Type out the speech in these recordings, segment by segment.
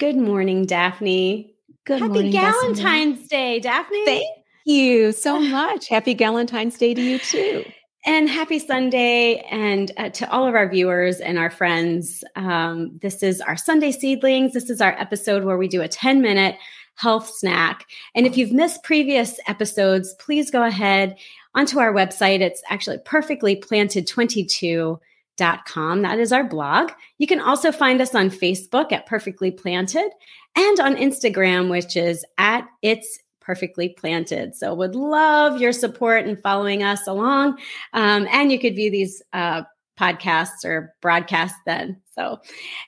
Good morning, Daphne. Good morning. Happy morning, Galentine's Day, Daphne. Thank you so much. Happy Galentine's Day to you too. And happy Sunday, and uh, to all of our viewers and our friends. Um, this is our Sunday Seedlings. This is our episode where we do a 10 minute health snack. And if you've missed previous episodes, please go ahead onto our website. It's actually perfectly planted 22 com. That is our blog. You can also find us on Facebook at Perfectly Planted and on Instagram, which is at It's Perfectly Planted. So, would love your support and following us along. Um, and you could view these uh, podcasts or broadcasts then. So,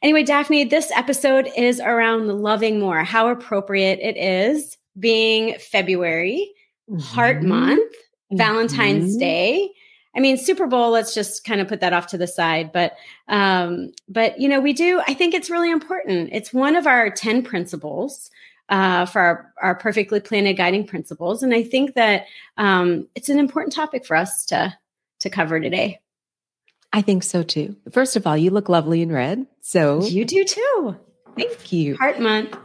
anyway, Daphne, this episode is around loving more, how appropriate it is being February, mm-hmm. Heart Month, mm-hmm. Valentine's Day I mean, Super Bowl, let's just kind of put that off to the side. But, um, but, you know, we do, I think it's really important. It's one of our 10 principles uh, for our, our perfectly planted guiding principles. And I think that um, it's an important topic for us to, to cover today. I think so too. First of all, you look lovely in red. So you do too. Thank you. Heart month.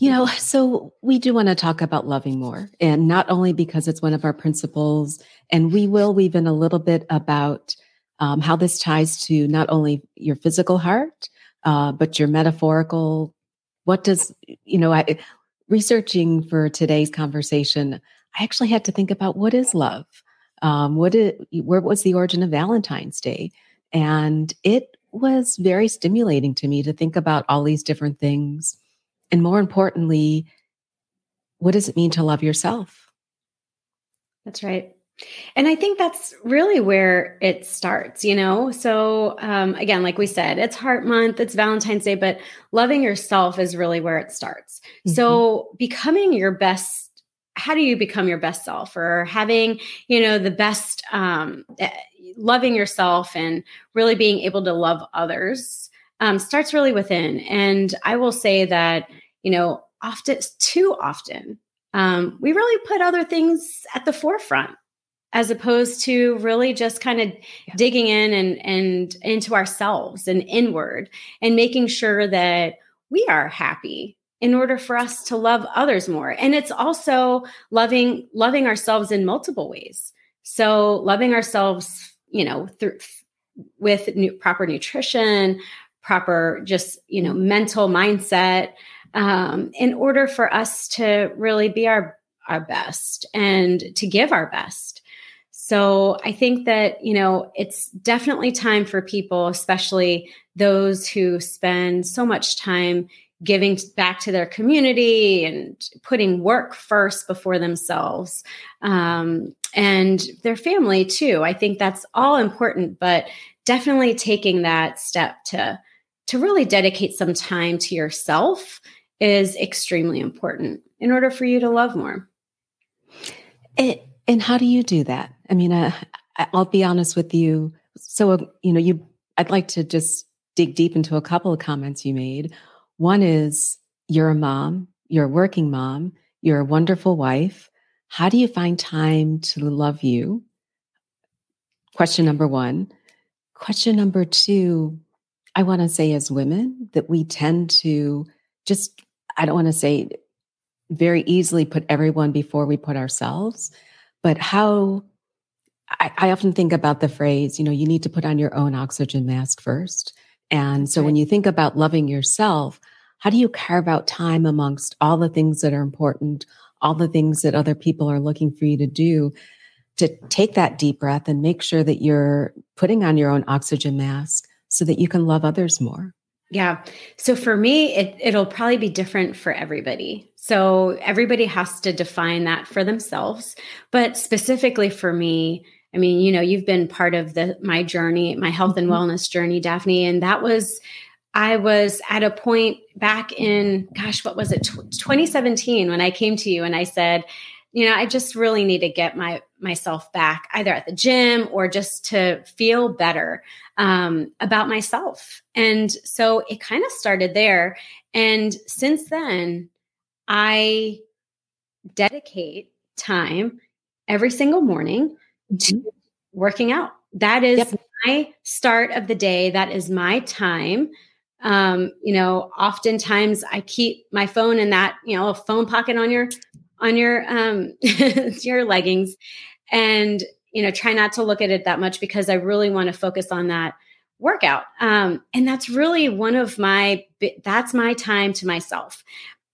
You know, so we do want to talk about loving more, and not only because it's one of our principles, and we will weave in a little bit about um, how this ties to not only your physical heart, uh, but your metaphorical. What does, you know, I, researching for today's conversation, I actually had to think about what is love? Um, what is, where was the origin of Valentine's Day? And it was very stimulating to me to think about all these different things and more importantly, what does it mean to love yourself? That's right. And I think that's really where it starts, you know? So, um, again, like we said, it's Heart Month, it's Valentine's Day, but loving yourself is really where it starts. Mm-hmm. So, becoming your best how do you become your best self or having you know the best um, eh, loving yourself and really being able to love others um, starts really within. And i will say that you know, often, too often, um, we really put other things at the forefront as opposed to really just kind of yeah. digging in and and into ourselves and inward and making sure that we are happy in order for us to love others more. And it's also loving loving ourselves in multiple ways. So loving ourselves you know through with new, proper nutrition proper just you know mental mindset um, in order for us to really be our our best and to give our best. So I think that, you know, it's definitely time for people, especially those who spend so much time giving back to their community and putting work first before themselves um, and their family too. I think that's all important, but definitely taking that step to to really dedicate some time to yourself is extremely important in order for you to love more. And, and how do you do that? I mean, uh, I'll be honest with you. So, uh, you know, you, I'd like to just dig deep into a couple of comments you made. One is you're a mom, you're a working mom, you're a wonderful wife. How do you find time to love you? Question number one. Question number two, I want to say as women that we tend to just I don't want to say very easily put everyone before we put ourselves, but how I, I, often think about the phrase, you know, you need to put on your own oxygen mask first. And so right. when you think about loving yourself, how do you carve out time amongst all the things that are important, all the things that other people are looking for you to do to take that deep breath and make sure that you're putting on your own oxygen mask so that you can love others more? Yeah. So for me, it, it'll probably be different for everybody. So everybody has to define that for themselves. But specifically for me, I mean, you know, you've been part of the my journey, my health and mm-hmm. wellness journey, Daphne, and that was I was at a point back in gosh, what was it? 2017 when I came to you and I said, you know, I just really need to get my myself back either at the gym or just to feel better um, about myself. And so it kind of started there. And since then, I dedicate time every single morning to mm-hmm. working out. That is yep. my start of the day. That is my time Um, you know, oftentimes I keep my phone in that, you know, a phone pocket on your on your um your leggings and you know, try not to look at it that much because I really want to focus on that workout. Um, and that's really one of my that's my time to myself.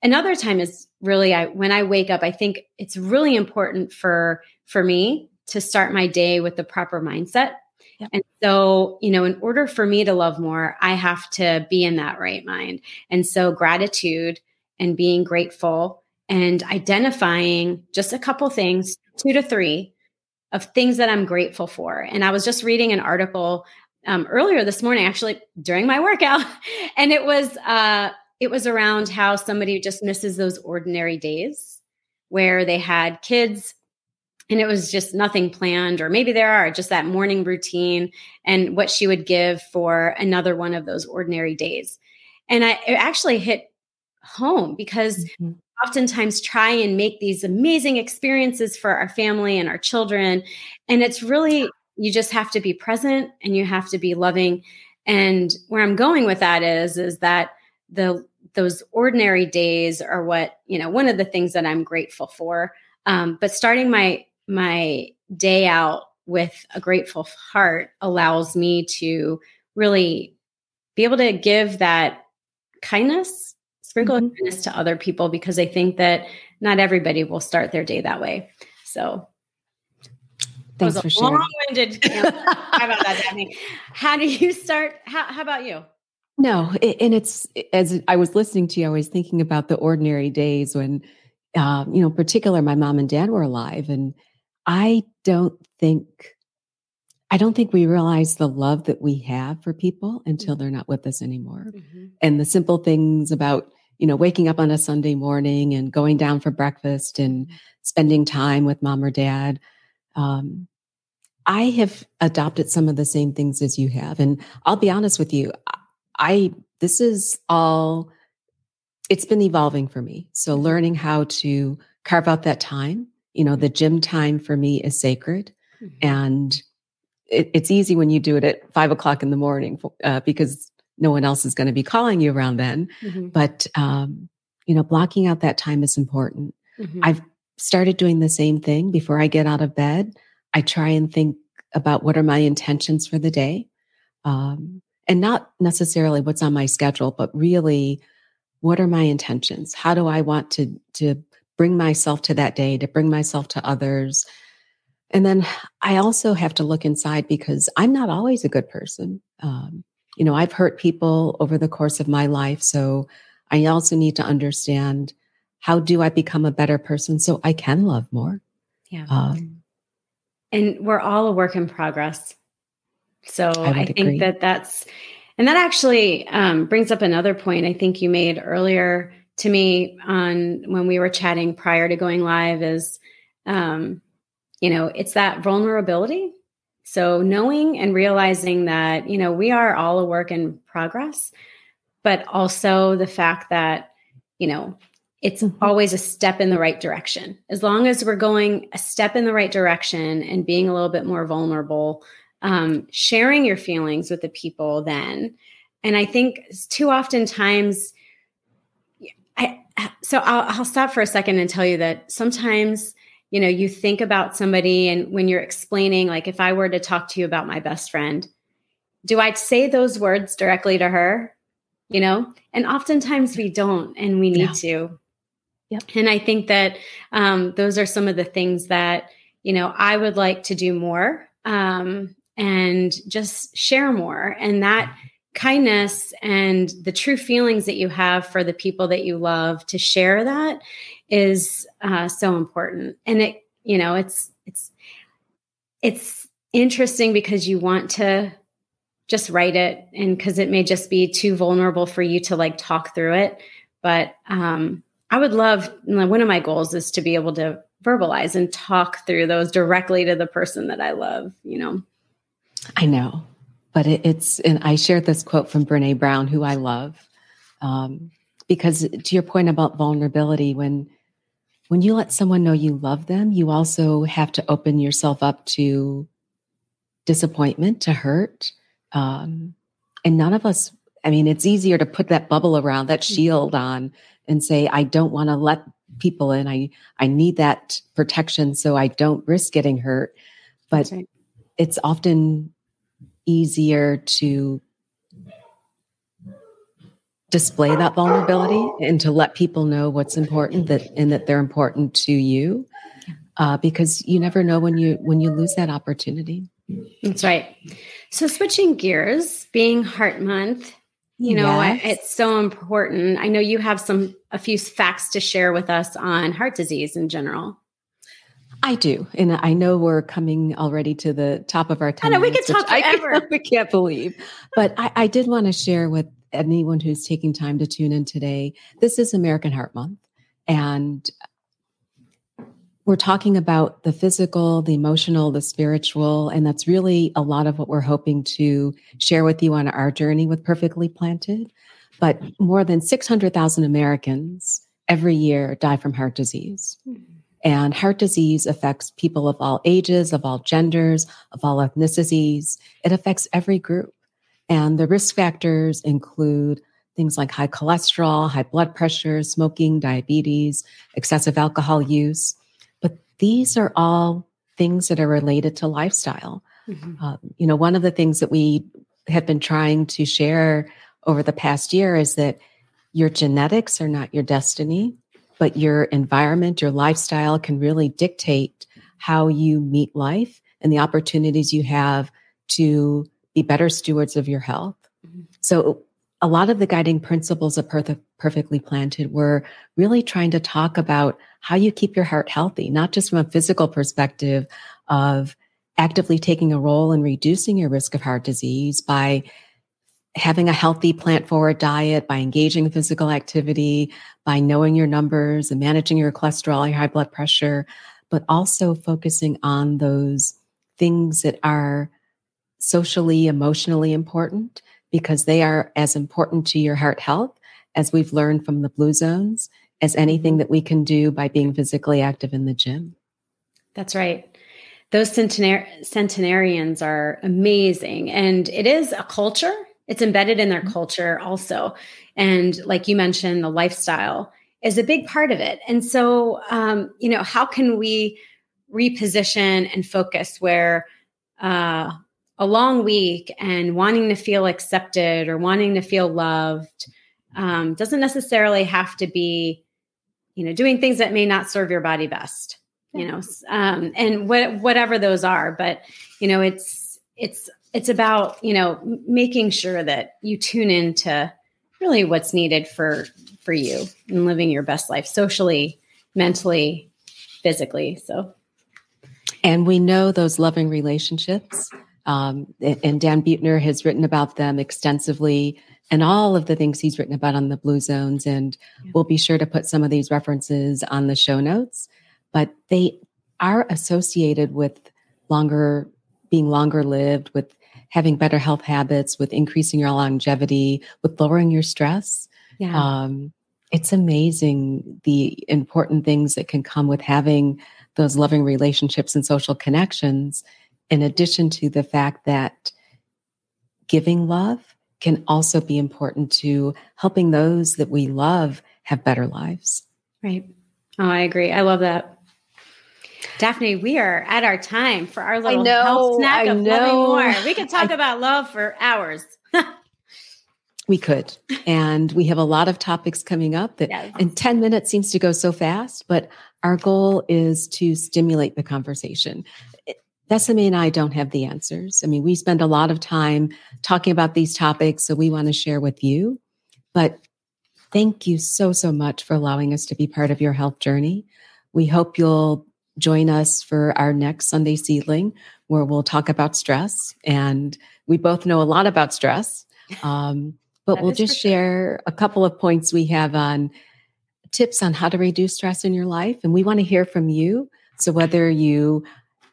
Another time is really I when I wake up, I think it's really important for for me to start my day with the proper mindset. Yep. And so, you know, in order for me to love more, I have to be in that right mind. And so, gratitude and being grateful and identifying just a couple things, two to three of things that I'm grateful for. And I was just reading an article um, earlier this morning, actually during my workout, and it was uh, it was around how somebody just misses those ordinary days where they had kids and it was just nothing planned or maybe there are just that morning routine and what she would give for another one of those ordinary days and i it actually hit home because mm-hmm. Oftentimes try and make these amazing experiences for our family and our children. And it's really you just have to be present and you have to be loving. And where i'm going with that is is that the those ordinary days are what you know one of the things that i'm grateful for. Um, but starting my my day out with a grateful heart allows me to really be able to give that kindness, sprinkle mm-hmm. kindness to other people because I think that not everybody will start their day that way. So Thanks for sharing. Long-winded. how about that, Daphne? How do you start? How, how about you? No, it, and it's as I was listening to you, I was thinking about the ordinary days when, um, you know, particular my mom and dad were alive, and I don't think I don't think we realize the love that we have for people until mm-hmm. they're not with us anymore. Mm-hmm. And the simple things about, you know, waking up on a Sunday morning and going down for breakfast and mm-hmm. spending time with mom or dad. Um, I have adopted some of the same things as you have. And I'll be honest with you, I, this is all, it's been evolving for me. So mm-hmm. learning how to carve out that time you know the gym time for me is sacred mm-hmm. and it, it's easy when you do it at five o'clock in the morning uh, because no one else is going to be calling you around then mm-hmm. but um, you know blocking out that time is important mm-hmm. i've started doing the same thing before i get out of bed i try and think about what are my intentions for the day um, and not necessarily what's on my schedule but really what are my intentions how do i want to to bring myself to that day, to bring myself to others. And then I also have to look inside because I'm not always a good person. Um, you know, I've hurt people over the course of my life. So I also need to understand how do I become a better person so I can love more. Yeah. Um, and we're all a work in progress. So I, I think agree. that that's, and that actually um, brings up another point I think you made earlier to me on when we were chatting prior to going live is um, you know it's that vulnerability so knowing and realizing that you know we are all a work in progress but also the fact that you know it's mm-hmm. always a step in the right direction as long as we're going a step in the right direction and being a little bit more vulnerable um, sharing your feelings with the people then and i think too often times I, so I'll, I'll stop for a second and tell you that sometimes you know you think about somebody and when you're explaining like if i were to talk to you about my best friend do i say those words directly to her you know and oftentimes we don't and we need yeah. to yep. and i think that um, those are some of the things that you know i would like to do more um, and just share more and that kindness and the true feelings that you have for the people that you love to share that is uh, so important. And it you know it's it's it's interesting because you want to just write it and because it may just be too vulnerable for you to like talk through it. But um i would love one of my goals is to be able to verbalize and talk through those directly to the person that i love you know? I know. But it, it's and i shared this quote from Brené Brown who i love. Um, because to your point about vulnerability when when you let someone know you love them you also have to open yourself up to disappointment to hurt um, and none of us I mean, it's easier to put that bubble around, that mm-hmm. shield on, and say, I don't want to let people in. I I need that protection so I don't risk getting hurt. But right. it's often easier to display that vulnerability and to let people know what's important that and that they're important to you uh, because you never know when you when you lose that opportunity that's right so switching gears being heart month you know yes. it's so important i know you have some a few facts to share with us on heart disease in general I do, and I know we're coming already to the top of our time. I know we could talk forever. I, we can't believe, but I, I did want to share with anyone who's taking time to tune in today. This is American Heart Month, and we're talking about the physical, the emotional, the spiritual, and that's really a lot of what we're hoping to share with you on our journey with Perfectly Planted. But more than 600,000 Americans every year die from heart disease. Mm-hmm. And heart disease affects people of all ages, of all genders, of all ethnicities. It affects every group. And the risk factors include things like high cholesterol, high blood pressure, smoking, diabetes, excessive alcohol use. But these are all things that are related to lifestyle. Mm-hmm. Uh, you know, one of the things that we have been trying to share over the past year is that your genetics are not your destiny, but your environment, your lifestyle can really dictate how you meet life and the opportunities you have to be better stewards of your health. Mm-hmm. So, a lot of the guiding principles of Perth- Perfectly Planted were really trying to talk about how you keep your heart healthy, not just from a physical perspective of actively taking a role in reducing your risk of heart disease by having a healthy plant forward diet, by engaging in physical activity, by knowing your numbers and managing your cholesterol, your high blood pressure, but also focusing on those things that are socially, emotionally important because they are as important to your heart health as we've learned from the blue zones as anything that we can do by being physically active in the gym. That's right. Those centenar- centenarians are amazing. And it is a culture, it's embedded in their mm-hmm. culture also. And like you mentioned, the lifestyle is a big part of it. And so, um, you know, how can we reposition and focus where uh, a long week and wanting to feel accepted or wanting to feel loved um, doesn't necessarily have to be you know doing things that may not serve your body best you know um, and what, whatever those are. But you know it's it's it's about you know making sure that you tune into really what's needed for for you and living your best life socially mentally physically. So and we know those loving relationships um, and Dan Buettner has written about them extensively and all of the things he's written about on the Blue Zones. And yeah. we'll be sure to put some of these references on the show notes. But they are associated with longer, being longer lived, with having better health habits, with increasing your longevity, with lowering your stress. Yeah. Um, it's amazing the important things that can come with having those loving relationships and social connections in addition to the fact that giving love can also be important to helping those that we love have better lives. Right. Oh, I agree. I love that. Daphne, we are at our time for our little know, health snack I of know. loving more. We could talk I, about love for hours. we could. And we have a lot of topics coming up that yes. in 10 minutes seems to go so fast, but our goal is to stimulate the conversation. Bessamy and I don't have the answers. I mean, we spend a lot of time talking about these topics, so we want to share with you. But thank you so, so much for allowing us to be part of your health journey. We hope you'll join us for our next Sunday Seedling, where we'll talk about stress. And we both know a lot about stress. Um, but we'll just share a couple of points we have on tips on how to reduce stress in your life. And we want to hear from you. So whether you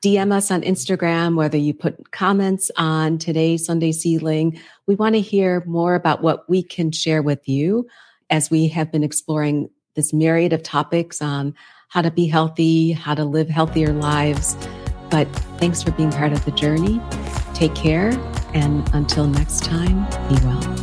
DM us on Instagram, whether you put comments on today's Sunday Seedling. We want to hear more about what we can share with you as we have been exploring this myriad of topics on how to be healthy, how to live healthier lives. But thanks for being part of the journey. Take care. And until next time, be well.